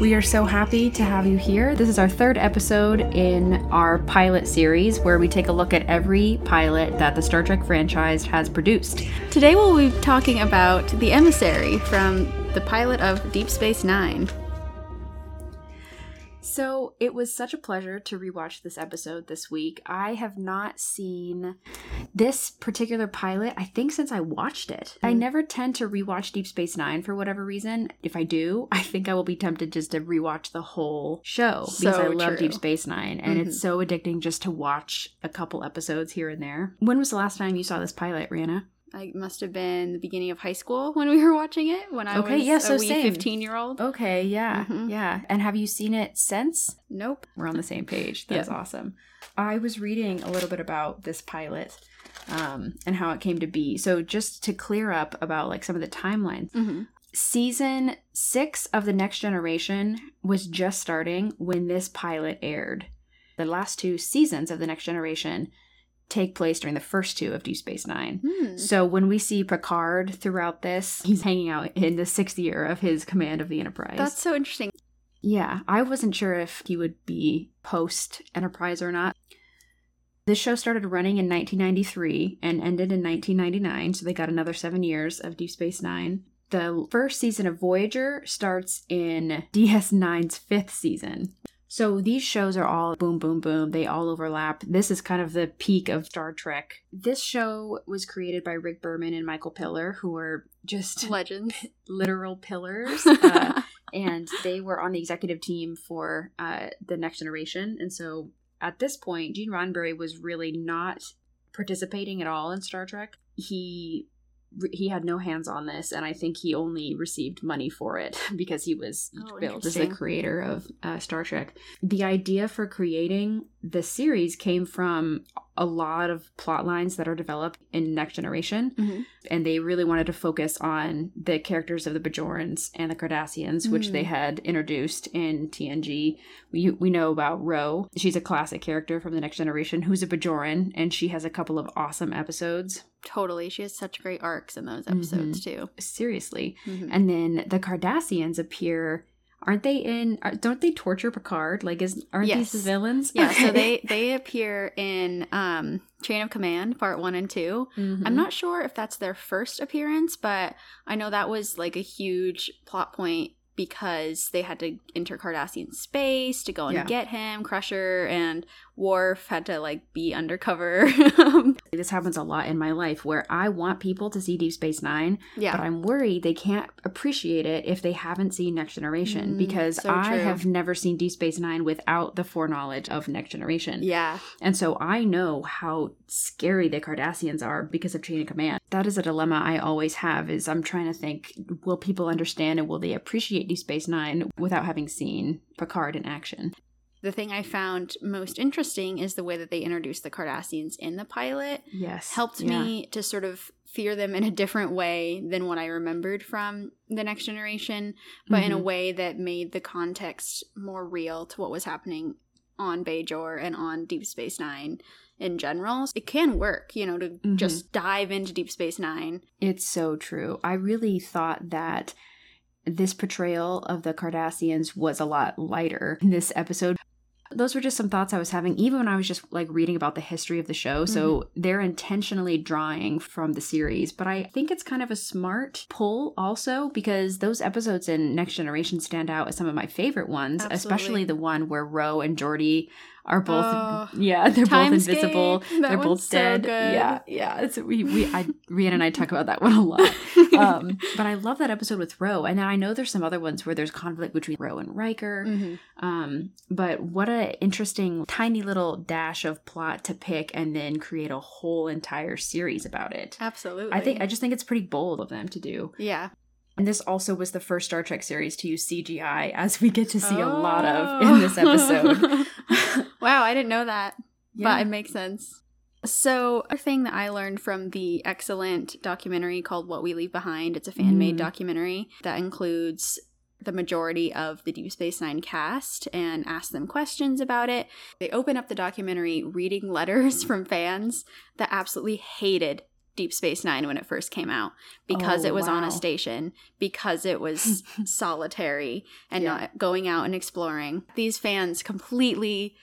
We are so happy to have you here. This is our third episode in our pilot series where we take a look at every pilot that the Star Trek franchise has produced. Today we'll be talking about The Emissary from the pilot of Deep Space Nine. So it was such a pleasure to rewatch this episode this week. I have not seen this particular pilot, I think, since I watched it. I Mm. never tend to rewatch Deep Space Nine for whatever reason. If I do, I think I will be tempted just to rewatch the whole show because So I love. Deep Space Nine and it's so addicting just to watch a couple episodes here and there. When was the last time you saw this pilot, Rhianna? I must have been the beginning of high school when we were watching it. When I Okay, was yeah, a wee same. fifteen-year-old. Okay, yeah, Mhm. yeah. And have you seen it since? Nope. We're on the same page. That's Yeah. awesome. I was reading a little bit about this pilot um, and how it came to be. So just to clear up about like some of the timelines. hmm Season six of the Next Generation was just starting when this pilot aired. The last two seasons of the Next Generation take place during the first two of Deep Space Nine. Hmm. So when we see Picard throughout this, he's hanging out in the sixth year of his command of the Enterprise. That's so interesting. Yeah, I wasn't sure if he would be post Enterprise or not. This show started running in 1993 and ended in 1999, so they got another seven years of Deep Space Nine. The first season of Voyager starts in DS9's fifth season. So these shows are all boom, boom, boom. They all overlap. This is kind of the peak of Star Trek. This show was created by Rick Berman and Michael Piller, who are just Legends. literal pillars. Uh, and they were on the executive team for uh, the next generation and so at this point gene roddenberry was really not participating at all in star trek he he had no hands on this and i think he only received money for it because he was Oh, billed as the creator of uh, star trek the idea for creating the series came from a lot of plot lines that are developed in next generation Mhm. and they really wanted to focus on the characters of the Bajorans and the Cardassians, which Mm. they had introduced in TNG. We, we know about Ro. She's a classic character from the Next Generation who's a Bajoran, and she has a couple of awesome episodes. Totally. She has such great arcs in those episodes too. Seriously. Mhm. And then the Cardassians appear. Aren't they in? Are, don't they torture Picard? Like, is aren't Yes. these the villains? Yeah, so they they appear in um Chain of Command Part 1 and 2. Mhm. I'm not sure if that's their first appearance, but I know that was like a huge plot point because they had to enter Cardassian space to go and Yeah. get him, Crusher and Worf had to like be undercover. This happens a lot in my life where I want people to see Deep Space Nine, yeah. but I'm worried they can't appreciate it if they haven't seen Next Generation Mm, because so I true. have never seen Deep Space Nine without the foreknowledge of Next Generation. yeah. And so I know how scary the Cardassians are because of Chain of Command. That is a dilemma I always have is I'm trying to think, will people understand and will they appreciate Deep Space Nine without having seen Picard in action? The thing I found most interesting is the way that they introduced the Cardassians in the pilot. Yes. helped Yeah. me to sort of fear them in a different way than what I remembered from the next generation, but in a Mhm. way that made the context more real to what was happening on Bajor and on Deep Space Nine in general. It can work, you know, to Mhm. just dive into Deep Space Nine. It's so true. I really thought that this portrayal of the Cardassians was a lot lighter in this episode. Those were just some thoughts I was having, even when I was just like reading about the history of the show. So they're intentionally drawing from the series, but I think it's kind of a smart pull also because those episodes in Next Generation stand out as some of my favorite ones, especially the one where Ro and Geordi are both, Oh, yeah, they're both invisible. They're both so dead. good. Yeah, yeah. It's, we, we, I, Rhianna and I talk about that one a lot um, but I love that episode with Ro, and I know there's some other ones where there's conflict between Ro and Riker. Mhm. Um, but what a interesting tiny little dash of plot to pick and then create a whole entire series about it. Absolutely. I think I just think it's pretty bold of them to do. yeah. And this also was the first Star Trek series to use CGI, as we get to see a lot of Oh. in this episode. wow, I didn't know that, Yeah. but it makes sense. So, a thing that I learned from the excellent documentary called What We Leave Behind, it's a fan made Mm. documentary that includes the majority of the Deep Space Nine cast and ask them questions about it. They open up the documentary reading letters from fans that absolutely hated Deep Space Nine when it first came out because Oh, it was on a station, because it was solitary and Yeah. not going out and exploring. These fans completely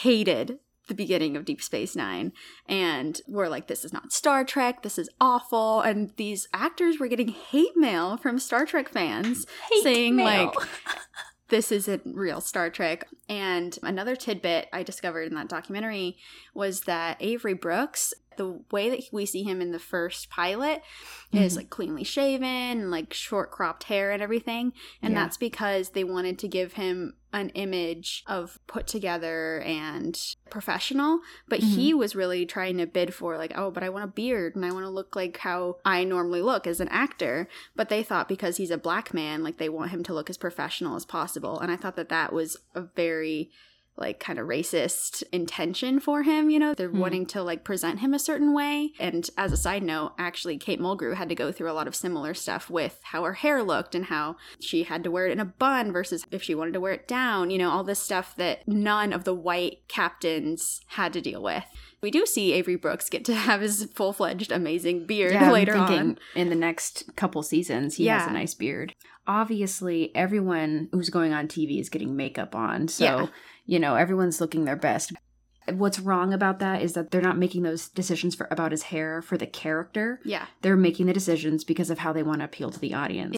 hated the beginning of Deep Space Nine and were like, this is not Star Trek, this is awful. And these actors were getting hate mail from Star Trek fans saying, like, this isn't real Star Trek. And another tidbit I discovered in that documentary was that Avery Brooks, the way that we see him in the first pilot is Mhm. like cleanly shaven and like short cropped hair and everything. And Yeah. that's because they wanted to give him an image of put together and professional. But he was really trying to bid for like, oh, but I want a beard and I want to look like how I normally look as an actor. But they thought because he's a black man, like they want him to look as professional as possible. And I thought that that was a very like kind of racist intention for him, you know? They're Hmm. wanting to like present him a certain way. And as a side note, actually Kate Mulgrew had to go through a lot of similar stuff with how her hair looked and how she had to wear it in a bun versus if she wanted to wear it down, you know, all this stuff that none of the white captains had to deal with. We do see Avery Brooks get to have his full-fledged amazing beard Yeah, later I'm thinking on. in the next couple seasons he has Yeah. a nice beard. Obviously, everyone who's going on TV is getting makeup on, so Yeah. You know everyone's looking their best. What's wrong about that is that they're not making those decisions for about his hair for the character. Yeah. They're making the decisions because of how they want to appeal to the audience.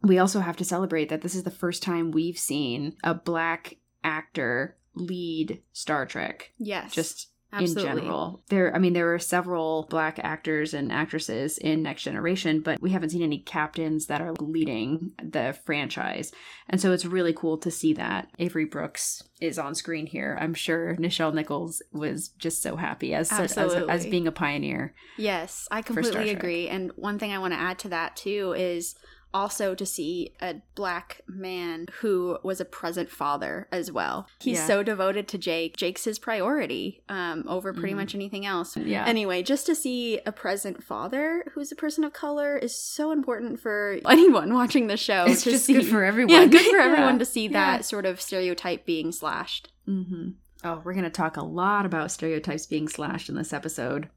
We also have to celebrate that this is the first time we've seen a black actor lead Star Trek. Yes. Just Absolutely. in general. There I mean there were several black actors and actresses in Next Generation, but we haven't seen any captains that are leading the franchise. And so it's really cool to see that Avery Brooks is on screen here. I'm sure Nichelle Nichols was just so happy as as, as, being a pioneer. Yes, I completely agree. And one thing I want to add to that too is also to see a black man who was a present father as well. He's Yeah. so devoted to Jake. Jake's his priority um, over pretty Mhm. much anything else. Yeah. Anyway, just to see a present father who's a person of color is so important for anyone watching the show. it's just see, good for everyone. Yeah, good for Yeah. everyone to see that Yeah. sort of stereotype being slashed. hmm Oh, we're going to talk a lot about stereotypes being slashed in this episode.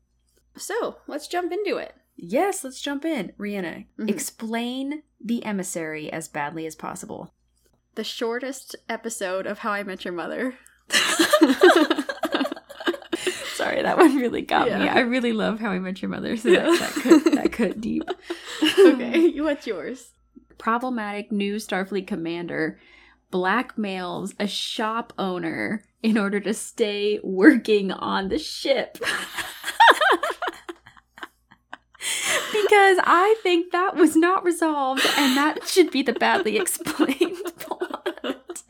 So let's jump into it. Yes, let's jump in. Rhianna, Mhm. explain the emissary as badly as possible. The shortest episode of How I Met Your Mother. Sorry, that one really got me. I really love How I Met Your Mother, so Yeah. that, that, cut, that cut deep. okay, what's yours? Problematic new Starfleet commander blackmails a shop owner in order to stay working on the ship. Because I think that was not resolved, and that should be the badly explained plot.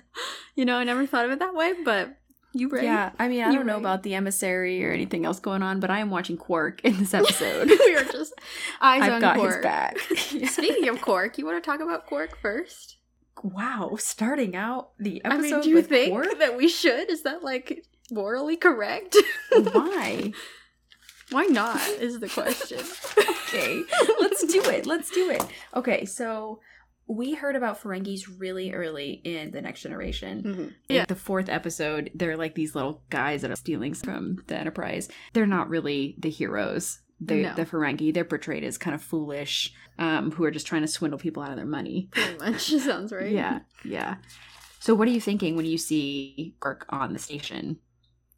You know, I never thought of it that way, but you right. Yeah, I mean, I You're don't know right. about the emissary or anything else going on, but I am watching Quark in this episode. we are just eyes on Quark. I've on got Quark. his back. Speaking of Quark, you want to talk about Quark first? wow, starting out the I episode mean, do you with think Quark? that we should? Is that like morally correct? Why? Why not? Is the question. okay, let's do it. Let's do it. Okay, so we heard about Ferengis really early in the Next Generation. Mhm. In Yeah. the fourth episode, they're like these little guys that are stealing from the Enterprise. They're not really the heroes. They, No. The Ferengi, they're portrayed as kind of foolish, um, who are just trying to swindle people out of their money. Pretty much sounds right. Yeah, yeah. So, what are you thinking when you see Quark on the station?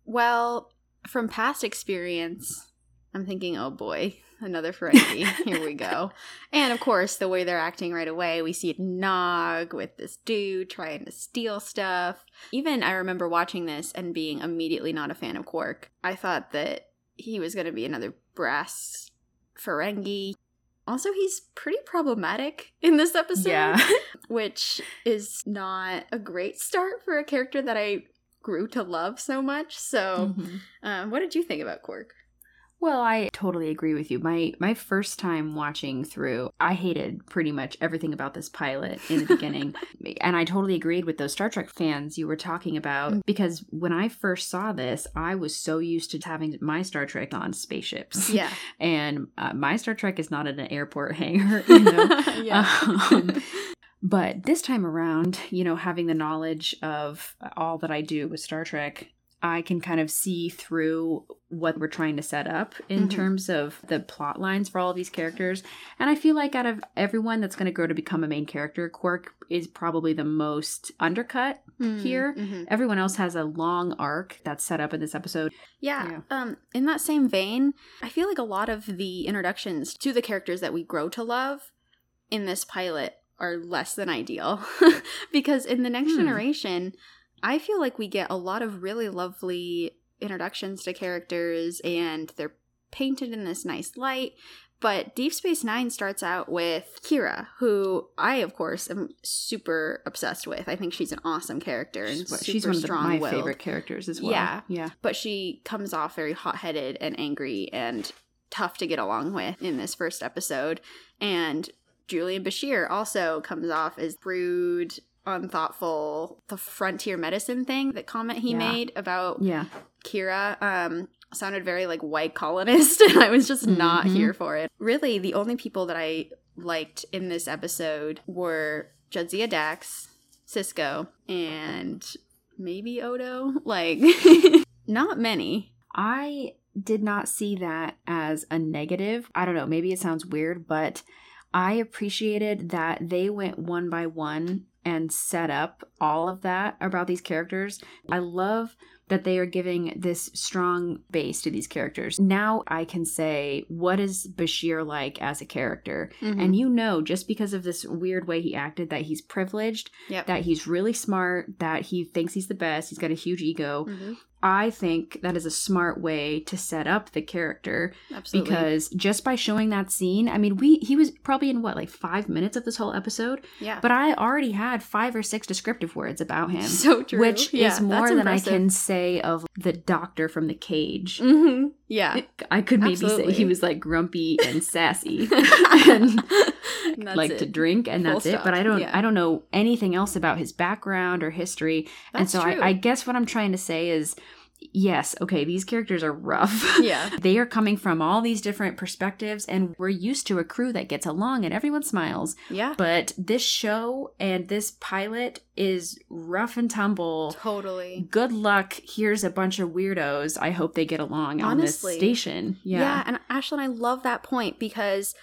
Well, from past experience, I'm thinking, oh boy, another Ferengi. Here we go. And of course, the way they're acting right away, we see Nog with this dude trying to steal stuff. Even I remember watching this and being immediately not a fan of Quark. I thought that he was going to be another brass Ferengi. Also, he's pretty problematic in this episode which is not a great start for a character that I grew to love so much. So, Mhm. um, what did you think about Quark? Well, I totally agree with you. My my first time watching through, I hated pretty much everything about this pilot in the beginning. and I totally agreed with those Star Trek fans you were talking about because when I first saw this, I was so used to having my Star Trek on spaceships. Yeah. And uh, my Star Trek is not in an airport hangar, you know. yeah. Um, but this time around, you know, having the knowledge of all that I do with Star Trek, I can kind of see through what we're trying to set up in Mhm. terms of the plot lines for all of these characters. And I feel like out of everyone that's going to grow to become a main character, Quark is probably the most undercut here. Mhm. Everyone else has a long arc that's set up in this episode. Yeah. Yeah. Um, in that same vein, I feel like a lot of the introductions to the characters that we grow to love in this pilot are less than ideal. because in the next Hmm. generation, I feel like we get a lot of really lovely introductions to characters and they're painted in this nice light. But Deep Space Nine starts out with Kira, who I, of course, am super obsessed with. I think she's an awesome character and She's, she's one of the, my favorite characters as well. Yeah. Yeah. but she comes off very hot-headed and angry and tough to get along with in this first episode and julian bashir also comes off as rude unthoughtful the frontier medicine thing that comment he Yeah. made about Yeah. kira um sounded very like white colonist and i was just not Mhm. here for it really the only people that i liked in this episode were jadzia dax sisko and maybe odo like not many I did not see that as a negative. I don't know, maybe it sounds weird, but I appreciated that they went one by one and set up all of that about these characters. I love that they are giving this strong base to these characters. Now I can say, what is Bashir like as a character? Mm-hmm. And you know, just because of this weird way he acted, that he's privileged, Yep. that he's really smart, that he thinks he's the best, he's got a huge ego. Mhm. I think that is a smart way to set up the character Absolutely. because just by showing that scene, I mean, we he was probably in what like five minutes of this whole episode, yeah. but I already had five or six descriptive words about him, so true. which Yeah, is more than impressive. I can say of the doctor from the cage. Mhm. Yeah. I could maybe Absolutely. say he was like grumpy and sassy and like it. to drink and Full that's it but i don't Yeah. i don't know anything else about his background or history and so. I, I guess what i'm trying to say is yes okay these characters are rough Yeah. they are coming from all these different perspectives and we're used to a crew that gets along and everyone smiles Yeah. but this show and this pilot is rough and tumble Totally. good luck here's a bunch of weirdos i hope they get along on this station Yeah. yeah, and Ashlyn, I love that point because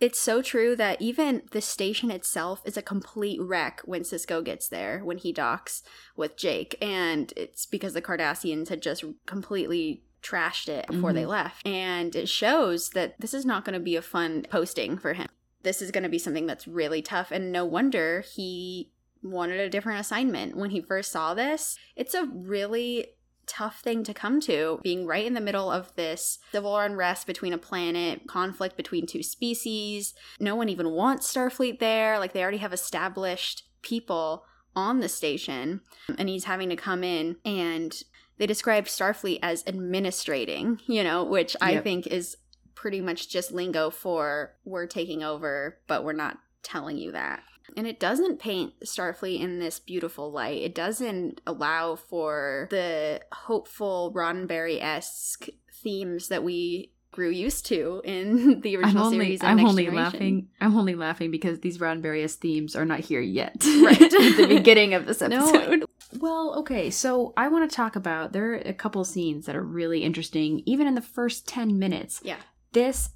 it's so true that even the station itself is a complete wreck when Sisko gets there, when he docks with Jake. And it's because the Cardassians had just completely trashed it before they Mhm. left. And it shows that this is not going to be a fun posting for him. This is going to be something that's really tough. And no wonder he wanted a different assignment when he first saw this. It's a really tough thing to come to being right in the middle of this civil unrest between a planet conflict between two species. No one even wants starfleet there. Like they already have established people on the station and he's having to come in and they describe starfleet as administrating you know which i Yep. think is pretty much just lingo for we're taking over but we're not telling you that and it doesn't paint Starfleet in this beautiful light. It doesn't allow for the hopeful Roddenberry esque themes that we grew used to in the original I'm only, series. I'm only Generation. laughing. I'm only laughing because these Roddenberry's themes are not here yet. Right. at the beginning of this No. episode. Well, okay, so I want to talk about there are a couple scenes that are really interesting, even in the first ten minutes. Yeah. This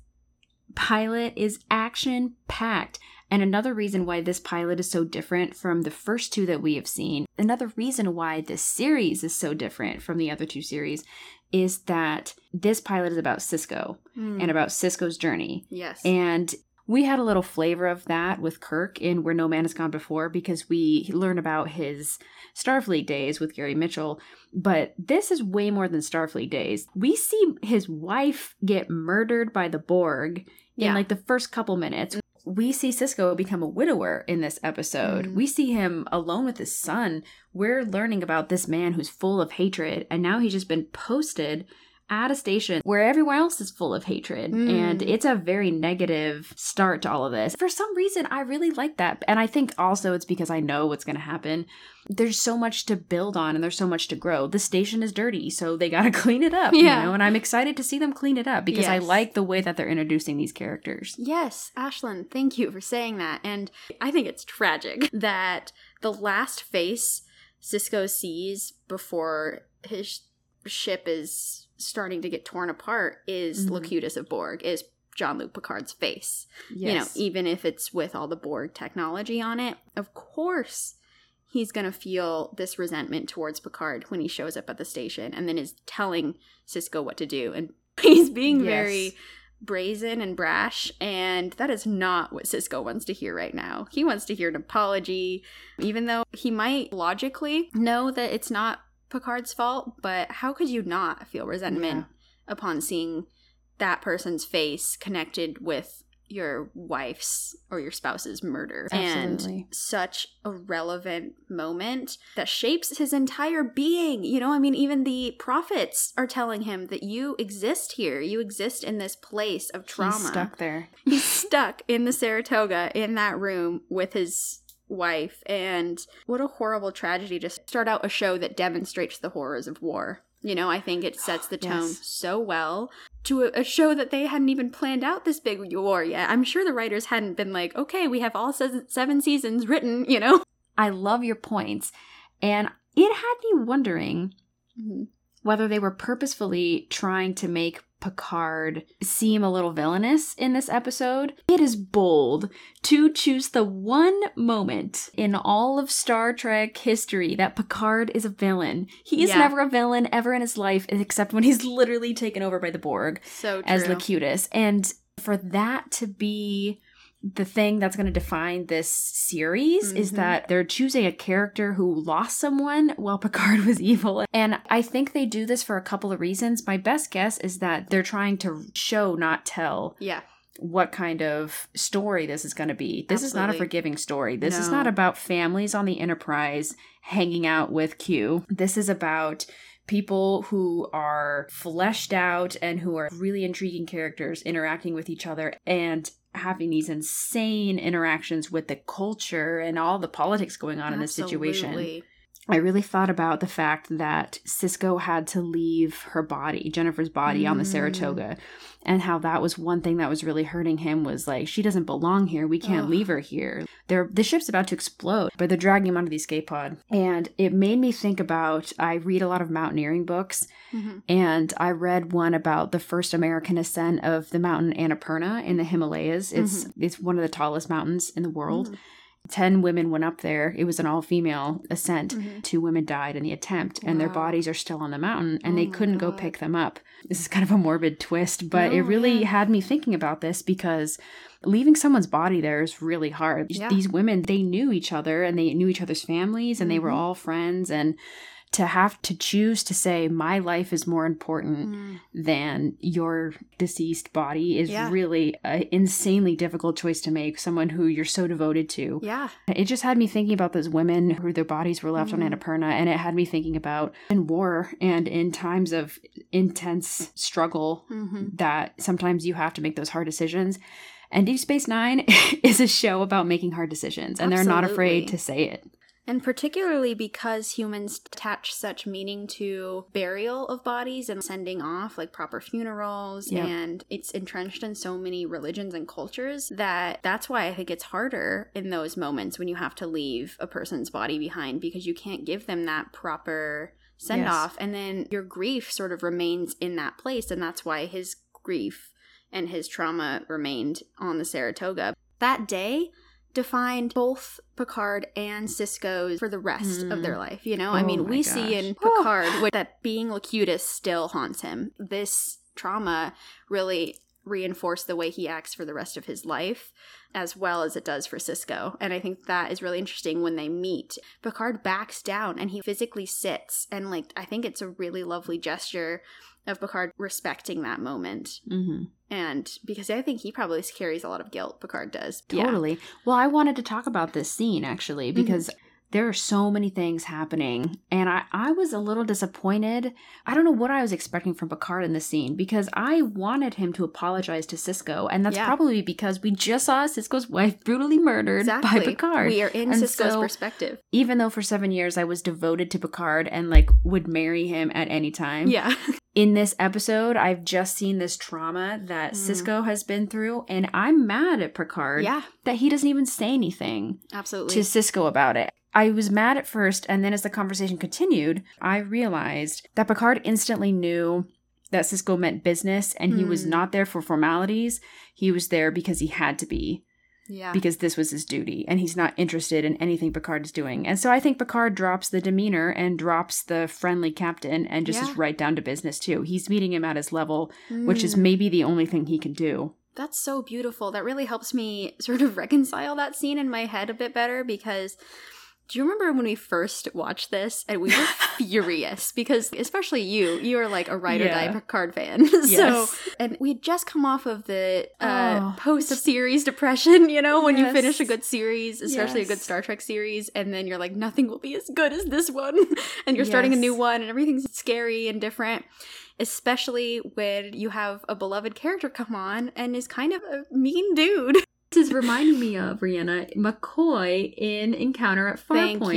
pilot is action packed. And another reason why this pilot is so different from the first two that we have seen, another reason why this series is so different from the other two series, is that this pilot is about Sisko Hmm. and about Sisko's journey. yes. And we had a little flavor of that with Kirk in Where No Man Has Gone Before because we learn about his Starfleet days with Gary Mitchell. But this is way more than Starfleet days. We see his wife get murdered by the Borg in like the first couple minutes. We see Sisko become a widower in this episode. Mhm. We see him alone with his son. We're learning about this man who's full of hatred, and now he's just been posted at a station where everyone else is full of hatred. Mm. And it's a very negative start to all of this. For some reason, I really like that. And I think also it's because I know what's going to happen. There's so much to build on and there's so much to grow. The station is dirty, so they got to clean it up. Yeah. You know? And I'm excited to see them clean it up because I like the way that they're introducing these characters. Yes, Ashlyn, thank you for saying that. And I think it's tragic that the last face Sisko sees before his ship is starting to get torn apart is Mhm. Locutus of Borg, is Jean-Luc Picard's face. You know, even if it's with all the Borg technology on it, of course he's going to feel this resentment towards Picard when he shows up at the station and then is telling Sisko what to do. And he's being Yes. very brazen and brash, and that is not what Sisko wants to hear right now. He wants to hear an apology, even though he might logically know that it's not Picard's fault, but how could you not feel resentment upon seeing that person's face connected with your wife's or your spouse's murder? Absolutely. and such a relevant moment that shapes his entire being. You know i mean even the prophets are telling him that you exist here. You exist in this place of trauma. He's stuck there. he's stuck in the Saratoga in that room with his wife. And what a horrible tragedy to start out a show that demonstrates the horrors of war. You know, I think it sets the tone Yes. so well to a, a show that they hadn't even planned out this big war yet. I'm sure the writers hadn't been like, okay, we have all se- seven seasons written, you know? I love your points. And it had me wondering mm-hmm. whether they were purposefully trying to make Picard seem a little villainous in this episode. It is bold to choose the one moment in all of Star Trek history that Picard is a villain. He is Yeah. never a villain ever in his life, except when he's literally taken over by the Borg So true. as Locutus. And for that to be the thing that's going to define this series is Mhm. that they're choosing a character who lost someone while Picard was evil. And I think they do this for a couple of reasons. My best guess is that they're trying to show, not tell, yeah. what kind of story this is going to be. This is not a forgiving story. This is not about families on the Enterprise hanging out with Q. This is about people who are fleshed out and who are really intriguing characters interacting with each other and having these insane interactions with the culture and all the politics going on in this situation. I really thought about the fact that Sisko had to leave her body, Jennifer's body on the Mm. Saratoga, and how that was one thing that was really hurting him was like she doesn't belong here. We can't Ugh. leave her here. They're, the ship's about to explode, but they're dragging him onto the escape pod. And it made me think about I read a lot of mountaineering books Mhm. and I read one about the first American ascent of the mountain Annapurna in the Himalayas. It's it's one of the tallest mountains in the world. Mhm. 10 women went up there. It was an all female ascent. Mhm. Two women died in the attempt, and their bodies are still on the mountain, and Oh they couldn't go pick them up. This is kind of a morbid twist, but it really yeah. had me thinking about this because leaving someone's body there is really hard. Yeah. These women, they knew each other and they knew each other's families, and they were Mhm. all friends. And to have to choose to say, my life is more important Mm. than your deceased body is Yeah. really an insanely difficult choice to make. Someone who you're so devoted to. Yeah. It just had me thinking about those women who their bodies were left Mhm. on Annapurna, and it had me thinking about in war and in times of intense struggle hmm that sometimes you have to make those hard decisions. And Deep Space Nine is a show about making hard decisions, and they're not afraid to say it. And particularly because humans attach such meaning to burial of bodies and sending off like proper funerals Yep. and it's entrenched in so many religions and cultures that that's why I think it's harder in those moments when you have to leave a person's body behind because you can't give them that proper send off and then your grief sort of remains in that place and that's why his grief and his trauma remained on the Saratoga. That day defined both Picard and Sisko's for the rest of their mm. life. You know, I Oh mean, my we see in Picard with that being Locutus still haunts him. This trauma really reinforced the way he acts for the rest of his life as well as it does for Sisko. And I think that is really interesting when they meet. Picard backs down and he physically sits and like I think it's a really lovely gesture of Picard respecting that moment. Mm-hmm. And because I think he probably carries a lot of guilt, Picard does. Yeah. Totally. Well, I wanted to talk about this scene actually Mm-hmm. There are so many things happening and I, I was a little disappointed i don't know what i was expecting from picard in this scene because i wanted him to apologize to sisko and that's Yeah. probably because we just saw sisko's wife brutally murdered exactly. by picard We are in And Sisko's so- perspective. even though for seven years i was devoted to picard and like would marry him at any time Yeah. in this episode i've just seen this trauma that Mm. sisko has been through and i'm mad at picard yeah. that he doesn't even say anything Absolutely. to Cisco about it. I was mad at first, and then as the conversation continued, I realized that Picard instantly knew that Sisko meant business and he was Hmm. not there for formalities. He was there because he had to be, yeah. because this was his duty, and he's not interested in anything Picard is doing. And so I think Picard drops the demeanor and drops the friendly captain and just Yeah. is right down to business too. He's meeting him at his level, which is Mm. maybe the only thing he can do. That's so beautiful. That really helps me sort of reconcile that scene in my head a bit better because do you remember when we first watched this and we were furious because especially you, you are like a ride or die. Picard fan. so Yes. and we had just come off of the uh, Oh, post series depression, you know, when you finish a good series, especially a good Star Trek series, and then you're like, nothing will be as good as this one. and you're starting a new one and everything's scary and different especially when you have a beloved character come on and is kind of a mean dude. This is reminding me of Rhianna McCoy in Encounter at Farpoint. Thank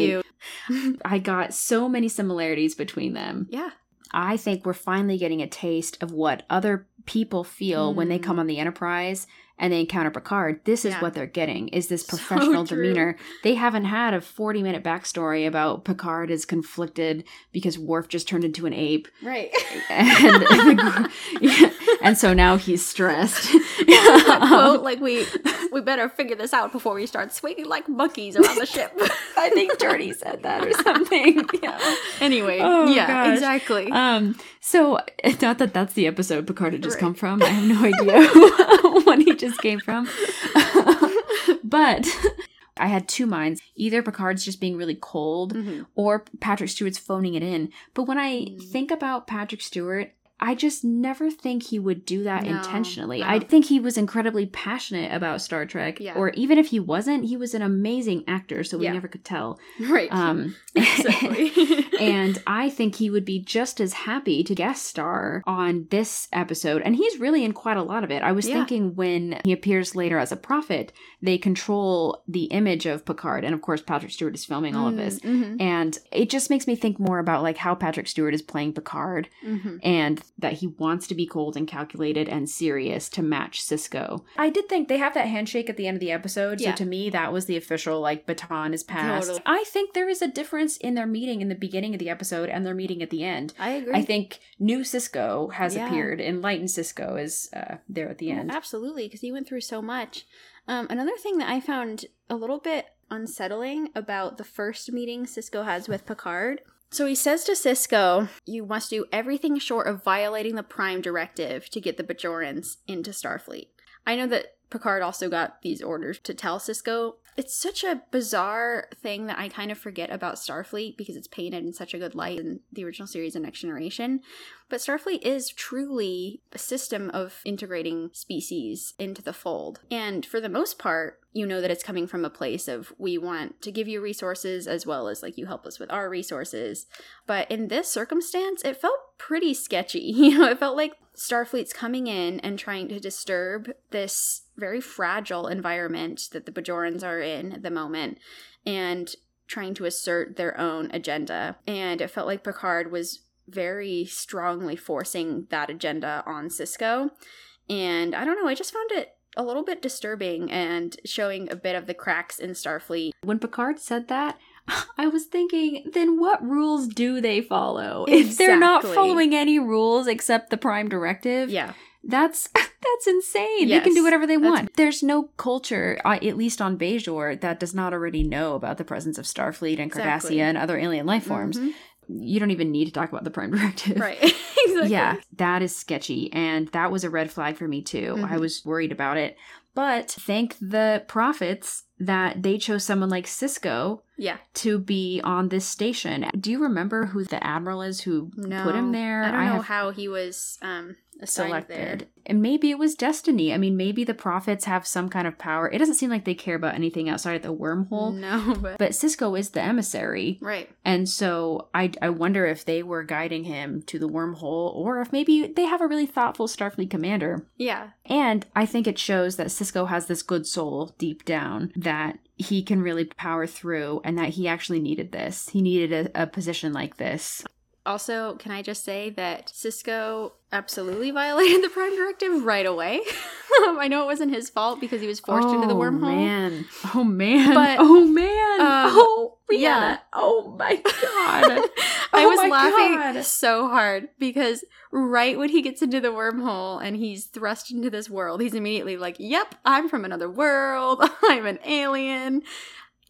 you. I got so many similarities between them. Yeah. I think we're finally getting a taste of what other people feel when they Mm. come on the Enterprise and they encounter Picard. This is Yeah. what they're getting is this professional true. demeanor. They haven't had a 40 minute backstory about Picard is conflicted because Worf just turned into an ape. Right. And, yeah, and so now he's stressed. Quote like we we better figure this out before we start swinging like monkeys around the ship. I think Dirty said that or something. Yeah. anyway, Oh, yeah, gosh. exactly. Um. So not that that's the episode Picard had just Right. come from. I have no idea when he just came from. but I had two minds. Either Picard's just being really cold, Mhm. or Patrick Stewart's phoning it in. But when I Mm. think about Patrick Stewart. I just never think he would do that No, intentionally. no. I think he was incredibly passionate about Star Trek. Yeah. Or even if he wasn't, he was an amazing actor, so we Yeah. never could tell. Right. Um, exactly. and I think he would be just as happy to guest star on this episode. And he's really in quite a lot of it. I was Yeah. thinking when he appears later as a prophet, they control the image of Picard. And of course, Patrick Stewart is filming all of this. Mhm, And it just makes me think more about like how Patrick Stewart is playing Picard mhm. and that he wants to be cold and calculated and serious to match Sisko. I did think they have that handshake at the end of the episode. Yeah. So to me, that was the official like baton is passed. Totally. I think there is a difference in their meeting in the beginning of the episode and their meeting at the end. I agree. I think new Sisko has Yeah. appeared. Enlightened Sisko is uh, there at the Well, end. absolutely, because he went through so much. Um, another thing that I found a little bit unsettling about the first meeting Sisko has with Picard. So he says to Sisko, You must do everything short of violating the Prime Directive to get the Bajorans into Starfleet. I know that Picard also got these orders to tell Sisko. It's such a bizarre thing that I kind of forget about Starfleet because it's painted in such a good light in the original series and Next Generation. But Starfleet is truly a system of integrating species into the fold. And for the most part, you know that it's coming from a place of we want to give you resources as well as like you help us with our resources. But in this circumstance, it felt pretty sketchy. You know, it felt like Starfleet's coming in and trying to disturb this very fragile environment that the Bajorans are in at the moment and trying to assert their own agenda. And it felt like Picard was very strongly forcing that agenda on Sisko. And I don't know, I just found it a little bit disturbing and showing a bit of the cracks in Starfleet. When Picard said that, I was thinking, then what rules do they follow? If they're not following any rules except the Prime Directive, Yeah. That's that's insane. They can do whatever they that's- want. There's no culture, uh, at least on Bajor, that does not already know about the presence of Starfleet and Exactly. Cardassia and other alien life forms. Mhm. You don't even need to talk about the Prime Directive. Right. exactly. Yeah, that is sketchy. And that was a red flag for me too. I Mhm. was worried about it. But thank the prophets that they chose someone like Sisko Yeah. to be on this station. Do you remember who the admiral is who No. put him there? I don't know have- how he was um assigned there. selected. And maybe it was destiny. I mean, maybe the prophets have some kind of power. It doesn't seem like they care about anything outside of the wormhole. No, but, But Sisko is the emissary. right. And so I, I wonder if they were guiding him to the wormhole or if maybe they have a really thoughtful Starfleet commander. Yeah. And I think it shows that Sisko has this good soul deep down that he can really power through and that he actually needed this. He needed a, a position like this. Also, can I just say that Sisko absolutely violated the Prime Directive right away? I know it wasn't his fault because he was forced into the Oh, wormhole. Man. Oh man. But, oh man. um, oh yeah. yeah. Oh my god. I Oh was laughing God. so hard because right when he gets into the wormhole and he's thrust into this world, he's immediately like, Yep, I'm from another world. I'm an alien.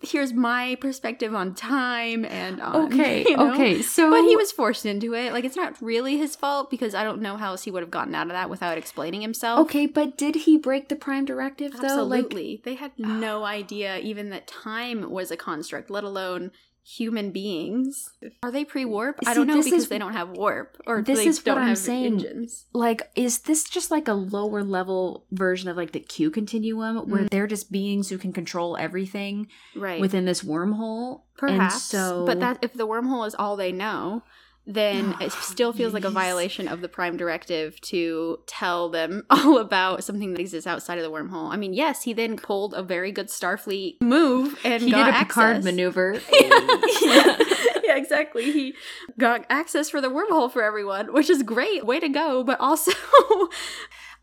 Here's my perspective on time and on. okay. you know? Okay. So But he was forced into it. Like, it's not really his fault because I don't know how else he would have gotten out of that without explaining himself. Okay, but did he break the prime directive though? Like Absolutely. they had no idea even that time was a construct, let alone human beings. Are they pre warp? I don't know because is- they don't have warp or this they is what don't I'm have saying. engines. like is this just like a lower level version of like the Q continuum where Mm. they're just beings who can control everything Right. within this wormhole? Perhaps. And so But that if the wormhole is all they know, then it still feels like a violation of the prime directive to tell them all about something that exists outside of the wormhole. I mean, yes, he then pulled a very good Starfleet move and he got did a Picard access. maneuver. yeah. yeah, exactly. He got access for the wormhole for everyone, which is great. Way to go. But also,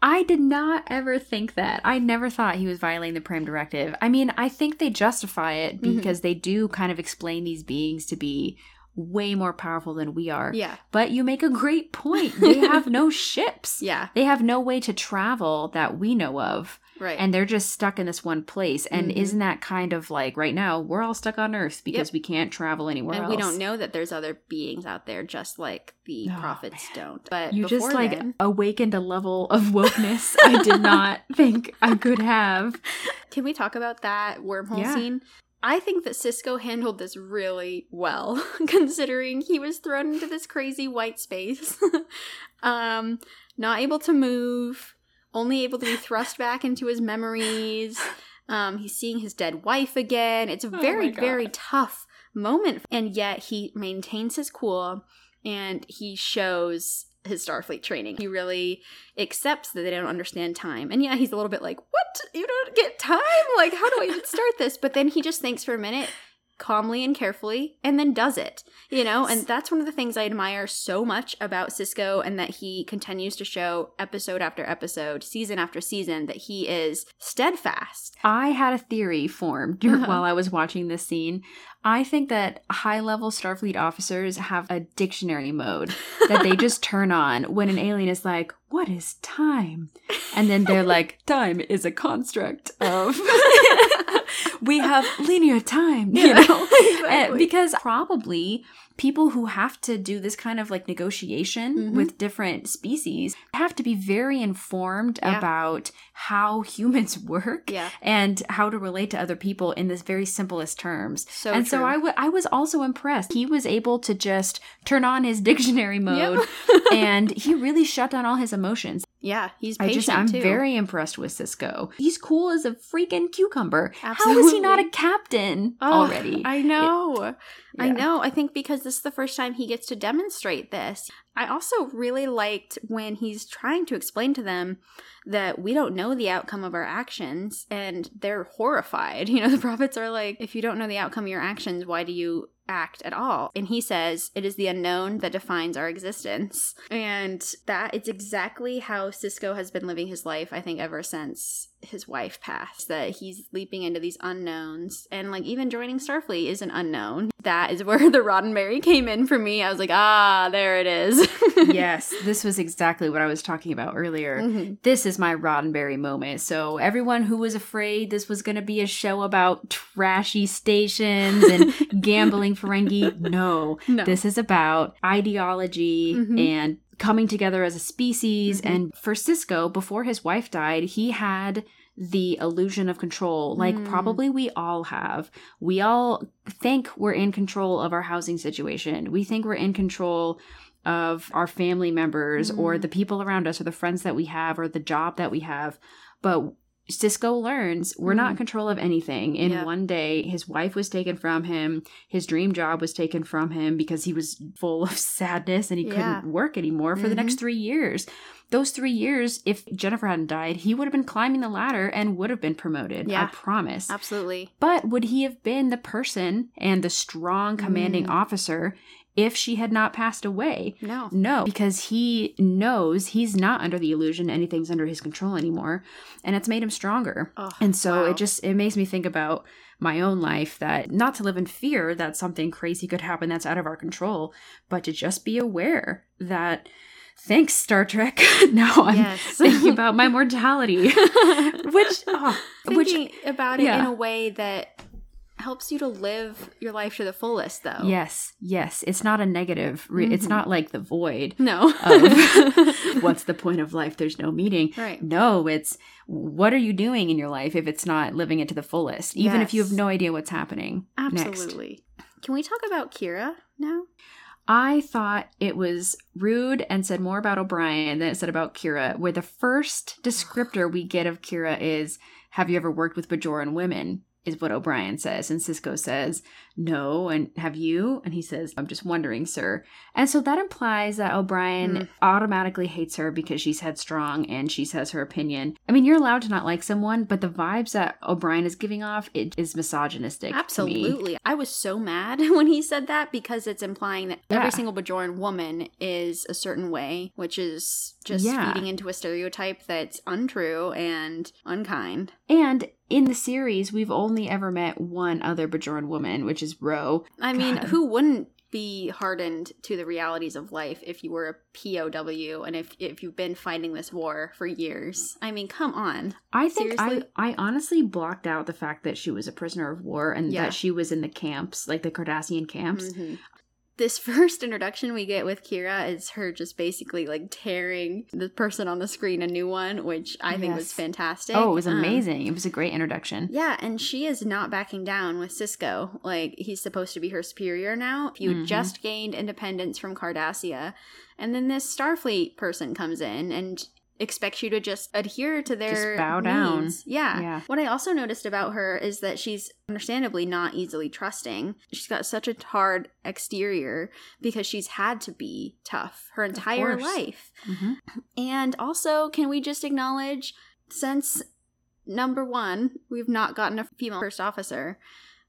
I did not ever think that. I never thought he was violating the Prime Directive. I mean, I think they justify it Mhm. because they do kind of explain these beings to be way more powerful than we are. yeah, But you make a great point. They have no ships. yeah, They have no way to travel that we know of. right. And they're just stuck in this one place. And Mhm. isn't that kind of like right now, we're all stuck on Earth because Yep. we can't travel anywhere and else. we don't know that there's other beings out there just like the Oh, prophets man. don't. But You just like then- awakened a level of wokeness I did not think I could have. Can we talk about that wormhole Yeah. scene? I think that Sisko handled this really well, considering he was thrown into this crazy white space. um, not able to move, only able to be thrust back into his memories. Um, he's seeing his dead wife again. It's a Oh very, God. very tough moment. And yet he maintains his cool and he shows his Starfleet training. He really accepts that they don't understand time. And yeah, he's a little bit like, What? You don't get time? Like, how do I even start this? But then he just thinks for a minute, calmly and carefully, and then does it. You know, and that's one of the things I admire so much about Sisko and that he continues to show episode after episode, season after season, that he is steadfast. I had a theory formed Uh-huh. while I was watching this scene. I think that high level Starfleet officers have a dictionary mode that they just turn on when an alien is like, What is time? And then they're like, Time is a construct of. We have linear time, you Yeah, know? Uh, exactly. because probably people who have to do this kind of like negotiation Mhm. with different species have to be very informed Yeah. about how humans work Yeah. and how to relate to other people in this very simplest terms. So and so true. I wa- I was also impressed. He was able to just turn on his dictionary mode and he really shut down all his emotions. Yeah, he's I patient just I'm too. very impressed with Sisko. He's cool as a freaking cucumber. How is he not a captain Oh, already? I know. I Yeah. know. I think because this is the first time he gets to demonstrate this. I also really liked when he's trying to explain to them that we don't know the outcome of our actions and they're horrified. You know, the prophets are like, if you don't know the outcome of your actions, why do you act at all? And he says, it is the unknown that defines our existence. And that it's exactly how Sisko has been living his life, I think, ever since his wife passed. That he's leaping into these unknowns. And like even joining Starfleet is an unknown. That is where the Roddenberry came in for me. I was like, ah, there it is. yes, this was exactly what I was talking about earlier. Mhm. This is my Roddenberry moment. So everyone who was afraid this was going to be a show about trashy stations and gambling Ferengi, no. No. This is about ideology Mhm. and coming together as a species. Mhm. And for Sisko, before his wife died, he had the illusion of control, like Mm. probably we all have. We all think we're in control of our housing situation. We think we're in control of our family members or Mhm. the people around us or the friends that we have or the job that we have. But Sisko learns we're not in Mhm. control of anything. In Yeah. one day, his wife was taken from him. His dream job was taken from him because he was full of sadness and he Yeah. couldn't work anymore for the next Mhm. three years. Those three years, if Jennifer hadn't died, he would have been climbing the ladder and would have been promoted. I promise. Absolutely. But would he have been the person and the strong commanding Mm. officer if she had not passed away? No. No, because he knows he's not under the illusion anything's under his control anymore, and it's made him stronger. Oh, And so wow. it just it makes me think about my own life that not to live in fear that something crazy could happen that's out of our control, but to just be aware that thanks Star Trek. now I'm Yes. thinking about my mortality, which oh, which about it in a way that helps you to live your life to the fullest, though. yes, yes, it's not a negative. Re- It's Mhm. not like the void. No. what's the point of life? There's no meaning. right? No, it's what are you doing in your life if it's not living it to the fullest, even if you have no idea what's happening. Next. Absolutely. Can we talk about Kira now? I thought it was rude and said more about O'Brien than it said about Kira, where the first descriptor we get of Kira is Have you ever worked with Bajoran women? Is what O'Brien says. And Sisko says, No. And have you? And he says, I'm just wondering, sir. And so that implies that O'Brien Mm. automatically hates her because she's headstrong and she says her opinion. I mean, you're allowed to not like someone, but the vibes that O'Brien is giving off, it is misogynistic. to me. Absolutely. I was so mad when he said that because it's implying that Yeah. every single Bajoran woman is a certain way, which is just Yeah. feeding into a stereotype that's untrue and unkind. And in the series, we've only ever met one other Bajoran woman, which is Ro. I mean, who wouldn't be hardened to the realities of life if you were a POW and if if you've been fighting this war for years? I mean, come on. I think I, Seriously? I honestly blocked out the fact that she was a prisoner of war and Yeah. that she was in the camps, like the Cardassian camps. Mhm. This first introduction we get with Kira is her just basically like tearing the person on the screen a new one, which I think was fantastic. Oh, it was Um, amazing. it was a great introduction. Yeah, and she is not backing down with Sisko. Like he's supposed to be her superior now. You Mhm. just gained independence from Cardassia, and then this Starfleet person comes in and expects you to just adhere to their bow down. Yeah. Yeah. What I also noticed about her is that she's understandably not easily trusting. She's got such a hard exterior because she's had to be tough her entire life. hmm And also, can we just acknowledge since number one, we've not gotten a female first officer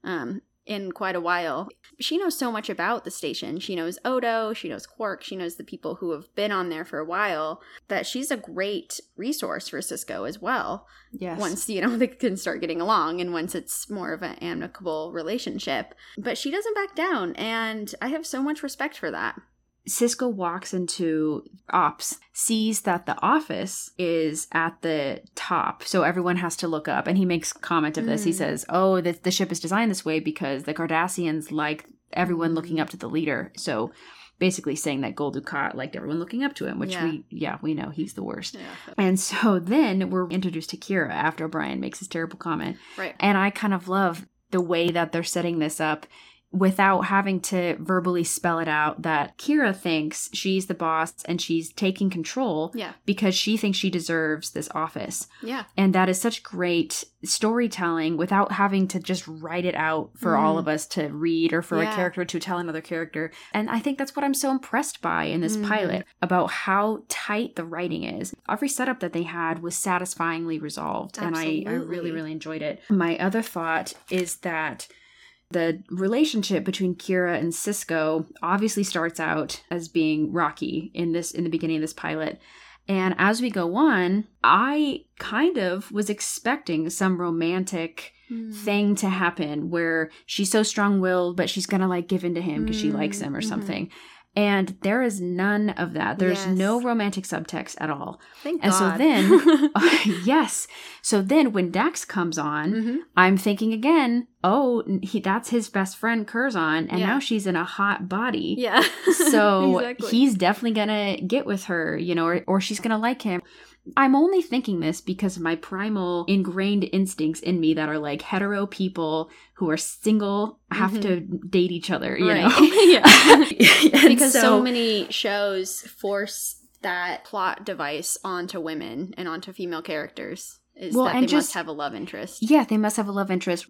um, in quite a while. She knows so much about the station. She knows Odo, she knows Quark, she knows the people who have been on there for a while, that she's a great resource for Sisko as well. Yes. Once, you know, they can start getting along and once it's more of an amicable relationship. But she doesn't back down, and I have so much respect for that. Sisko walks into ops, sees that the office is at the top, so everyone has to look up. And he makes comment of this. He Mm. says, "Oh, the, the ship is designed this way because the Cardassians like everyone looking up to the leader." So basically saying that Gul Dukat liked everyone looking up to him, which Yeah. we yeah we know he's the worst. And so then we're introduced to Kira after O'Brien makes his terrible comment. Right. And I kind of love the way that they're setting this up without having to verbally spell it out that Kira thinks she's the boss and she's taking control Yeah. because she thinks she deserves this office. Yeah. And that is such great storytelling without having to just write it out for all Mm. of us to read or for Yeah. a character to tell another character. And I think that's what I'm so impressed by in this Mhm. pilot about how tight the writing is. Every setup that they had was satisfyingly resolved. And I, I really, really enjoyed it. My other thought is that the relationship between Kira and Sisko obviously starts out as being rocky in this in the beginning of this pilot. And as we go on, I kind of was expecting some romantic Mm. thing to happen where she's so strong-willed but she's going to like give in to him because she likes him or Mm, mhm. something. And there is none of that. There's no romantic subtext at all. Thank And so then yes. So then when Dax comes on, Mhm. I'm thinking again, oh, he that's his best friend Curzon, and Yeah. now she's in a hot body. Yeah. So Exactly. he's definitely gonna get with her, you know, or, or she's gonna like him. I'm only thinking this because of my primal ingrained instincts in me that are like hetero people who are single have Mhm. to date each other, you Right. know? yeah. Because so, many shows force that plot device onto women and onto female characters is Well, that and they just- must have a love interest. Yeah, they must have a love interest.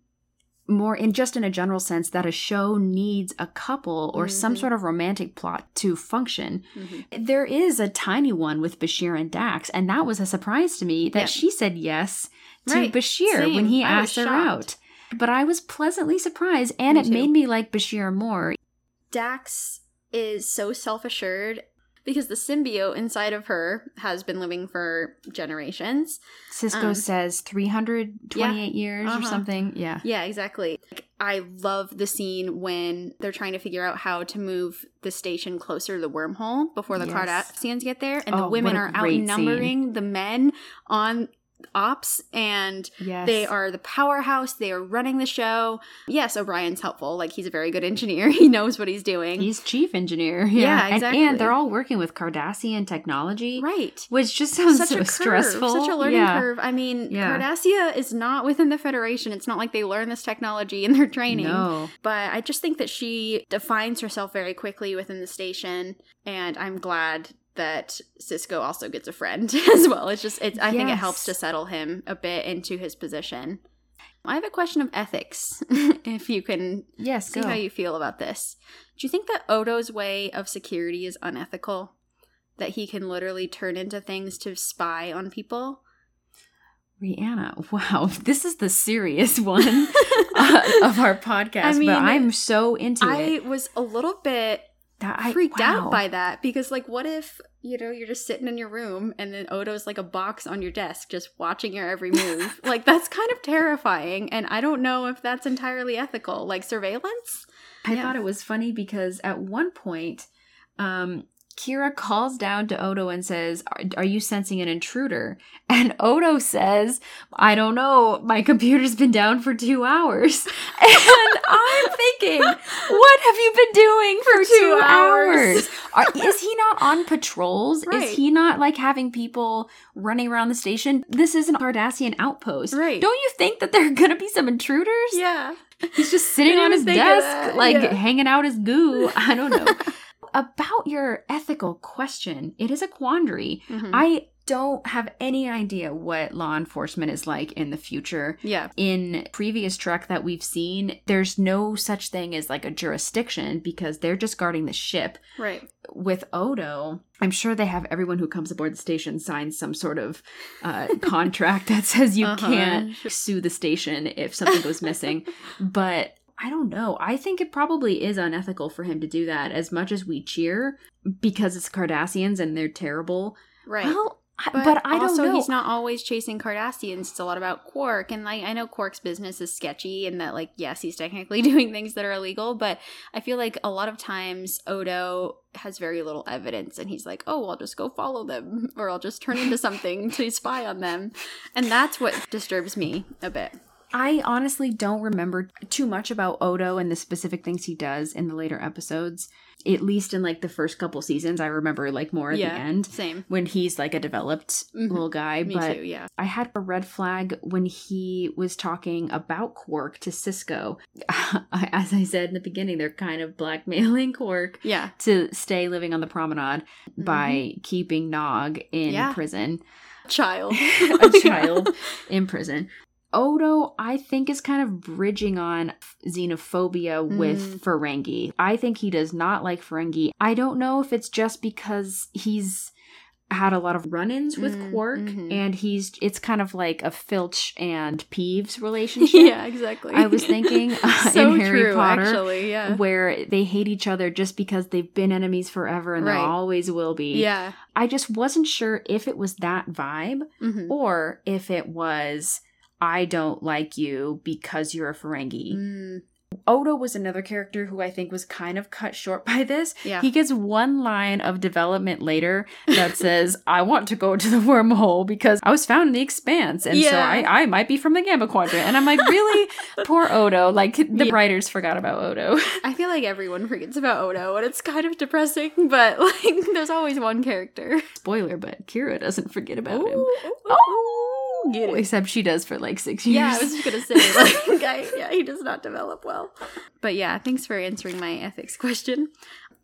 More in just in a general sense that a show needs a couple or some Mhm. sort of romantic plot to function. Mhm. There is a tiny one with Bashir and Dax, and that was a surprise to me that Yeah. she said yes to Right. Bashir when he I asked her shocked. out. But I was pleasantly surprised, and Me it too. made me like Bashir more. Dax is so self assured because the symbiote inside of her has been living for generations. Sisko Um, says 328 years or Uh-huh. something. Yeah. Yeah, exactly. Like, I love the scene when they're trying to figure out how to move the station closer to the wormhole before the Yes. Cardassians get there, and Oh, the women are outnumbering the men on ops and Yes. they are the powerhouse they are running the show yes o'brien's helpful like he's a very good engineer he knows what he's doing He's chief engineer. Yeah, And- exactly. And, they're all working with Cardassian technology. right Which just sounds such so a curve, stressful. such a learning Yeah. curve. I mean, Yeah. Cardassia is not within the Federation. It's not like they learn this technology in their training. No. But I just think that she defines herself very quickly within the station, and I'm glad that Sisko also gets a friend as well. It's just, it's, I think it helps to settle him a bit into his position. I have a question of ethics, if you can Yes, see go. how you feel about this. Do you think that Odo's way of security is unethical? That he can literally turn into things to spy on people? Rhianna, wow, this is the serious one uh, of our podcast, I mean, but I'm so into I it. I was a little bit That I freaked wow. out by that because, like, what if you know you're just sitting in your room and then Odo's like a box on your desk, just watching your every move? like, that's kind of terrifying, and I don't know if that's entirely ethical. Like surveillance. I Yeah. thought it was funny because at one point, um, Kira calls down to Odo and says, are, are you sensing an intruder? And Odo says, I don't know. My computer's been down for two hours. And I'm thinking, what have you been doing for, two two, hours? hours? Are, is he not on patrols? Right. Is he not like having people running around the station? This is an Cardassian outpost. Right. Don't you think that there are going to be some intruders? Yeah. He's just sitting on his desk, like yeah. hanging out his goo. I don't know. About your ethical question, it is a quandary. Mhm. I don't have any idea what law enforcement is like in the future. yeah. In previous Trek that we've seen, there's no such thing as like a jurisdiction because they're just guarding the ship. Right. With Odo, I'm sure they have everyone who comes aboard the station sign some sort of uh, contract that says you Uh-huh. can't sue the station if something goes missing. But I don't know. I think it probably is unethical for him to do that as much as we cheer because it's Cardassians and they're terrible. Right. Well, I- But, but, I don't know. he's not always chasing Cardassians. It's a lot about Quark, and like I know Quark's business is sketchy, and that like yes, he's technically doing things that are illegal, but I feel like a lot of times Odo has very little evidence, and he's like, oh, I'll just go follow them, or I'll just turn into something to spy on them, and that's what disturbs me a bit. I honestly don't remember too much about Odo and the specific things he does in the later episodes. At least in like the first couple seasons, I remember like more at yeah, the end same. when he's like a developed Mhm. little guy. Me but too. Yeah. I had a red flag when he was talking about Quark to Sisko. As I said in the beginning, they're kind of blackmailing Quark Yeah. to stay living on the promenade by keeping Nog in Mm-hmm. Yeah. prison, Child. a child in prison. Odo, I think, is kind of bridging on xenophobia with Ferengi. I think he does not like Ferengi. I don't know if it's just because he's had a lot of run-ins with Mm, Quark mhm. and he's it's kind of like a Filch and Peeves relationship. yeah. Exactly. I was thinking uh, so in Harry true. Potter Actually. Yeah. where they hate each other just because they've been enemies forever and Right. they always will be. Yeah. I just wasn't sure if it was that vibe hmm or if it was I don't like you because you're a Ferengi. Mm. Odo was another character who I think was kind of cut short by this. Yeah. He gets one line of development later that says, I want to go to the wormhole because I was found in the expanse. And so I, I might be from the Gamma Quadrant. And I'm like, really? Poor Odo. Like the Yeah. writers forgot about Odo. I feel like everyone forgets about Odo, and it's kind of depressing, but like there's always one character. Spoiler, but Kira doesn't forget about him. Ooh, get it. Except she does for like six years. Yeah, I was just gonna say, like, yeah, he does not develop well. But yeah, thanks for answering my ethics question.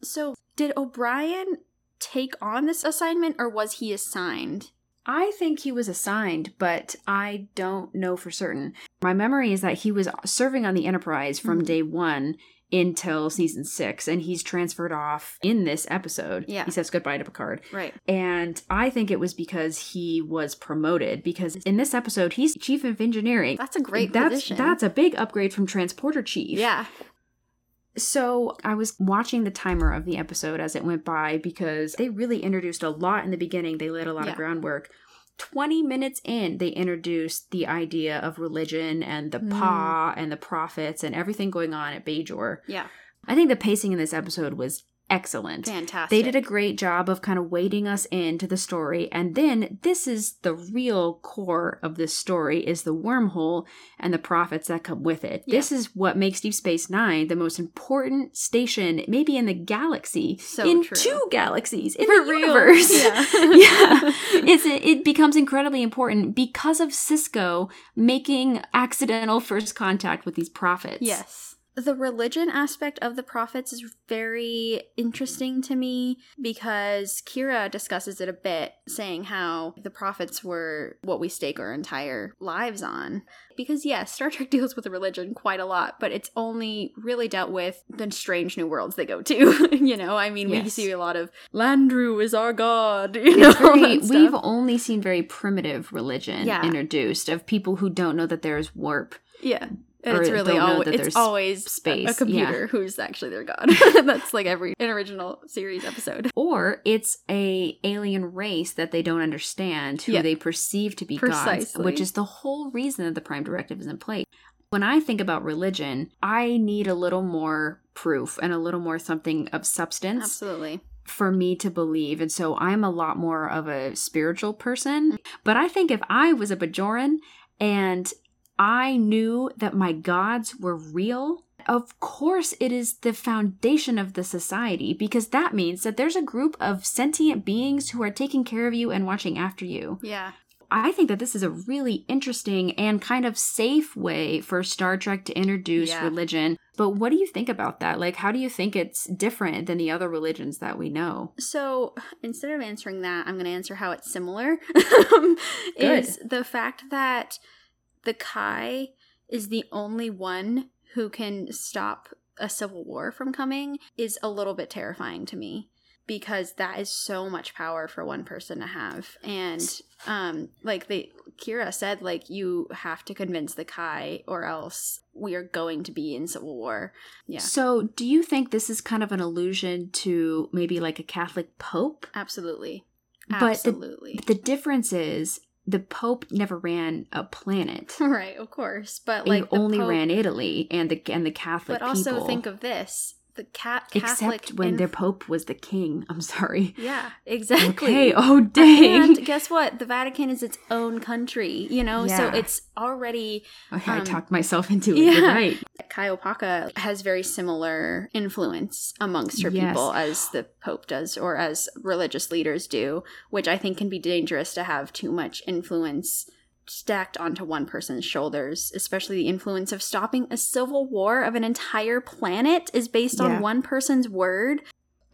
So, did O'Brien take on this assignment, or was he assigned? I think he was assigned, but I don't know for certain. My memory is that he was serving on the Enterprise from Mhm. day one until season six, and he's transferred off in this episode. Yeah. He says goodbye to Picard. Right. And I think it was because he was promoted, because in this episode, he's chief of engineering. That's a great that's, position. That's a big upgrade from transporter chief. yeah. So I was watching the timer of the episode as it went by because they really introduced a lot in the beginning. They laid a lot Yeah. of groundwork. 20 minutes in, they introduced the idea of religion and the Mm. Pa and the prophets and everything going on at Bajor. Yeah. I think the pacing in this episode was excellent. Fantastic. They did a great job of kind of wading us into the story. And then this is the real core of this story is the wormhole and the prophets that come with it. Yeah. This is what makes Deep Space Nine the most important station, maybe in the galaxy. So in true. two galaxies in For the real. universe. Yeah. yeah. It's it becomes incredibly important because of Sisko making accidental first contact with these prophets. Yes. The religion aspect of the prophets is very interesting to me because Kira discusses it a bit, saying how the prophets were what we stake our entire lives on. Because, yes, Star Trek deals with religion quite a lot, but it's only really dealt with the strange new worlds they go to. you know, I mean, we see a lot of Landru is our god, you know, very- all that stuff. we've only seen very primitive religion Yeah. introduced of people who don't know that there's warp. Yeah. It's really always it's always space, a computer who's actually their god. That's like every an original series episode. Or it's a alien race that they don't understand who Yeah. they perceive to be gods, which is the whole reason that the Prime Directive is in place. When I think about religion, I need a little more proof and a little more something of substance Absolutely. for me to believe. And so I'm a lot more of a spiritual person. But I think if I was a Bajoran and I knew that my gods were real, of course it is the foundation of the society because that means that there's a group of sentient beings who are taking care of you and watching after you. Yeah. I think that this is a really interesting and kind of safe way for Star Trek to introduce Yeah. religion. But what do you think about that? Like, how do you think it's different than the other religions that we know? So instead of answering that, I'm going to answer how it's similar. is the fact that the Kai is the only one who can stop a civil war from coming is a little bit terrifying to me because that is so much power for one person to have and um like they kira said like you have to convince the kai or else we are going to be in civil war yeah So, do you think this is kind of an allusion to maybe like a Catholic Pope? absolutely Absolutely. But the- The difference is the Pope never ran a planet. right of course but like the only Pope- ran Italy and the and the Catholic but also people. think of this the cat catholic except when inf- their Pope was the king. I'm sorry. yeah exactly Okay. Oh dang. and guess what the vatican is its own country you know so it's already Okay, I um, talked myself into it. You're yeah. right. Kai Opaka has very similar influence amongst her Yes. people as the Pope does, or as religious leaders do, which I think can be dangerous to have too much influence stacked onto one person's shoulders, especially the influence of stopping a civil war of an entire planet is based Yeah. on one person's word.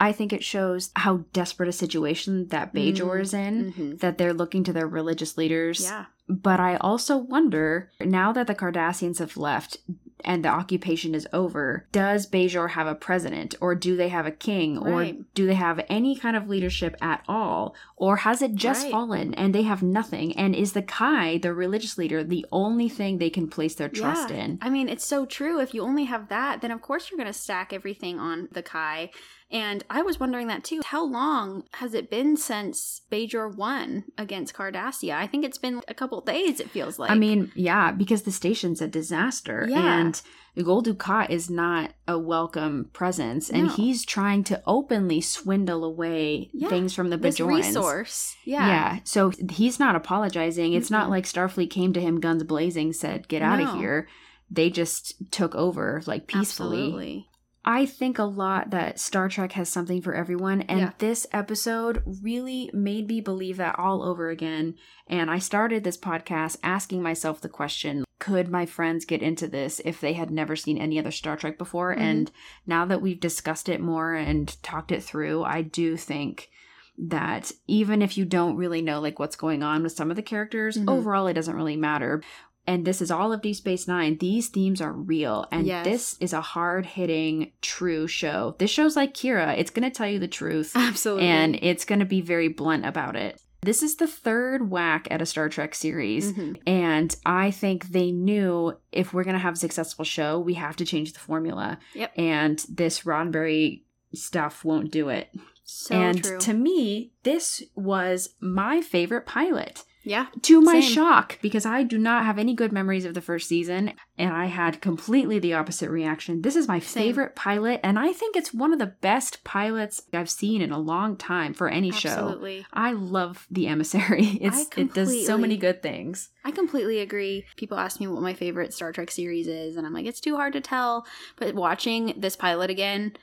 I think it shows how desperate a situation that Bajor is in. Mhm. That they're looking to their religious leaders. Yeah. But I also wonder now that the Cardassians have left and the occupation is over, does Bajor have a president or do they have a king Right. or do they have any kind of leadership at all? Or has it just Right. fallen and they have nothing? And is the Kai, the religious leader, the only thing they can place their trust Yeah. in? I mean, it's so true. If you only have that, then of course you're going to stack everything on the Kai. And I was wondering that too. How long has it been since Bajor won against Cardassia? I think it's been a couple days, it feels like. I mean, yeah, because the station's a disaster. Yeah. And Gul Dukat is not a welcome presence. And No. he's trying to openly swindle away Yeah, things from the this resource. Yeah. Yeah. So he's not apologizing. It's not Mm-mm. like Starfleet came to him guns blazing, said, get out of here. They just took over, like, peacefully. Absolutely. I think a lot that Star Trek has something for everyone, and Yeah. this episode really made me believe that all over again. And I started this podcast asking myself the question could my friends get into this if they had never seen any other Star Trek before? Mhm. And now that we've discussed it more and talked it through, I do think that even if you don't really know like what's going on with some of the characters Mhm. overall it doesn't really matter and this is all of deep space nine these themes are real and Yes. this is a hard-hitting true show this show's like kira it's going to tell you the truth Absolutely. and it's going to be very blunt about it this is the third whack at a star trek series Mhm. and I think they knew if we're going to have a successful show, we have to change the formula. Yep. And this Roddenberry stuff won't do it. so and true. to me, this was my favorite pilot. Yeah. To my Same. shock, because I do not have any good memories of the first season, and I had completely the opposite reaction. This is my Same. favorite pilot, and I think it's one of the best pilots I've seen in a long time for any show. Absolutely. I love the emissary. It's it does so many good things. I completely agree. People ask me what my favorite Star Trek series is, and I'm like, it's too hard to tell. But watching this pilot again,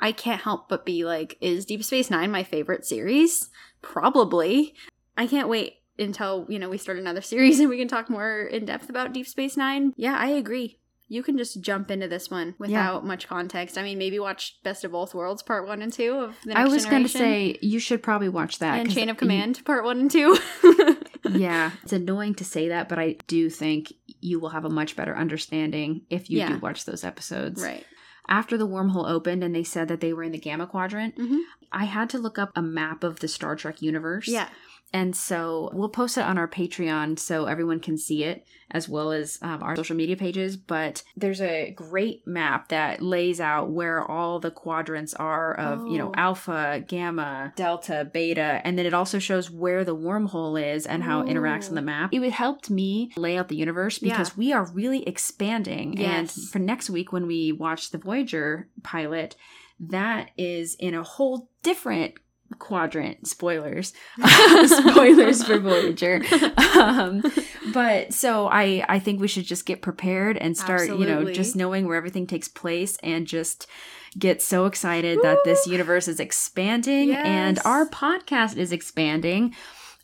I can't help but be like, is Deep Space Nine my favorite series? Probably. I can't wait until, you know, we start another series and we can talk more in depth about Deep Space Nine. Yeah, I agree. You can just jump into this one without much context. I mean, maybe watch Best of Both Worlds Part 1 and 2 of the Next I was going to say you should probably watch that. and Chain of you- Command Part 1 and 2. yeah, it's annoying to say that, but I do think you will have a much better understanding if you Yeah. do watch those episodes. right. After the wormhole opened and they said that they were in the Gamma Quadrant, hmm I had to look up a map of the Star Trek universe. Yeah. And so we'll post it on our Patreon so everyone can see it, as well as um, our social media pages. But there's a great map that lays out where all the quadrants are of, you know, Oh. alpha, gamma, delta, beta. And then it also shows where the wormhole is and how it interacts on the Oh. map. It would helped me lay out the universe because Yeah. we are really expanding. Yes. And for next week, when we watch the Voyager pilot, that is in a whole different quadrant spoilers spoilers for voyager. Um, but so i i think we should just get prepared and start you know just knowing where everything takes place and just get so excited that this universe is expanding and our podcast is expanding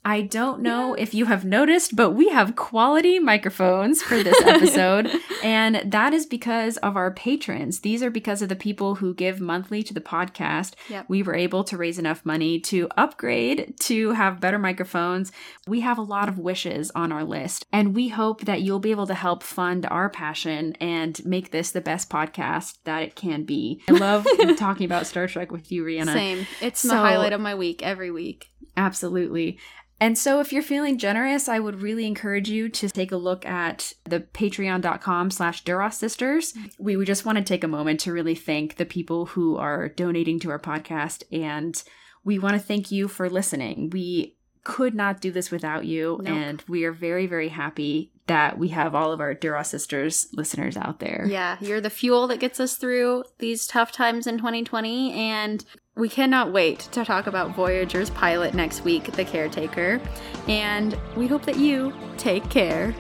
I don't know if you have noticed, but we have quality microphones for this episode. and that is because of our patrons. These are because of the people who give monthly to the podcast. Yep. We were able to raise enough money to upgrade to have better microphones. We have a lot of wishes on our list, and we hope that you'll be able to help fund our passion and make this the best podcast that it can be. I love talking about Star Trek with you, Rhianna. Same. It's So- the highlight of my week every week. Absolutely. And so if you're feeling generous, I would really encourage you to take a look at the patreon.com slash Duras Sisters. We would just want to take a moment to really thank the people who are donating to our podcast. And we want to thank you for listening. We could not do this without you. Nope. And we are very, very happy that we have all of our Duras Sisters listeners out there. Yeah, you're the fuel that gets us through these tough times in 2020, and we cannot wait to talk about Voyager's pilot next week, The Caretaker. And we hope that you take care.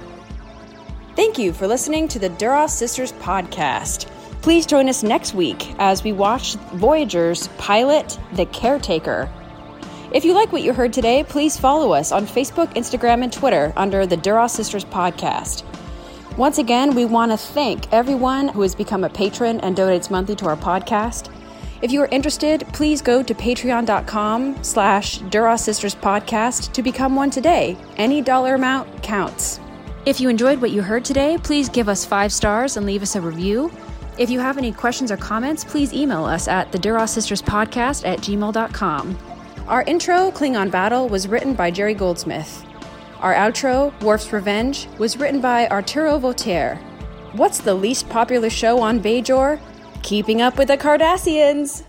Thank you for listening to the Duras Sisters podcast. Please join us next week as we watch Voyager's pilot, The Caretaker. If you like what you heard today, please follow us on Facebook, Instagram, and Twitter under the Duras Sisters podcast. Once again, we want to thank everyone who has become a patron and donates monthly to our podcast. If you are interested, please go to patreon.com slash Duras Sisters podcast to become one today. Any dollar amount counts. If you enjoyed what you heard today, please give us five stars and leave us a review. If you have any questions or comments, please email us at the Duras Sisters Podcast at gmail.com. Our intro, Klingon Battle, was written by Jerry Goldsmith. Our outro, Worf's Revenge, was written by Arturo Voltaire. What's the least popular show on Bajor? Keeping Up with the Cardassians!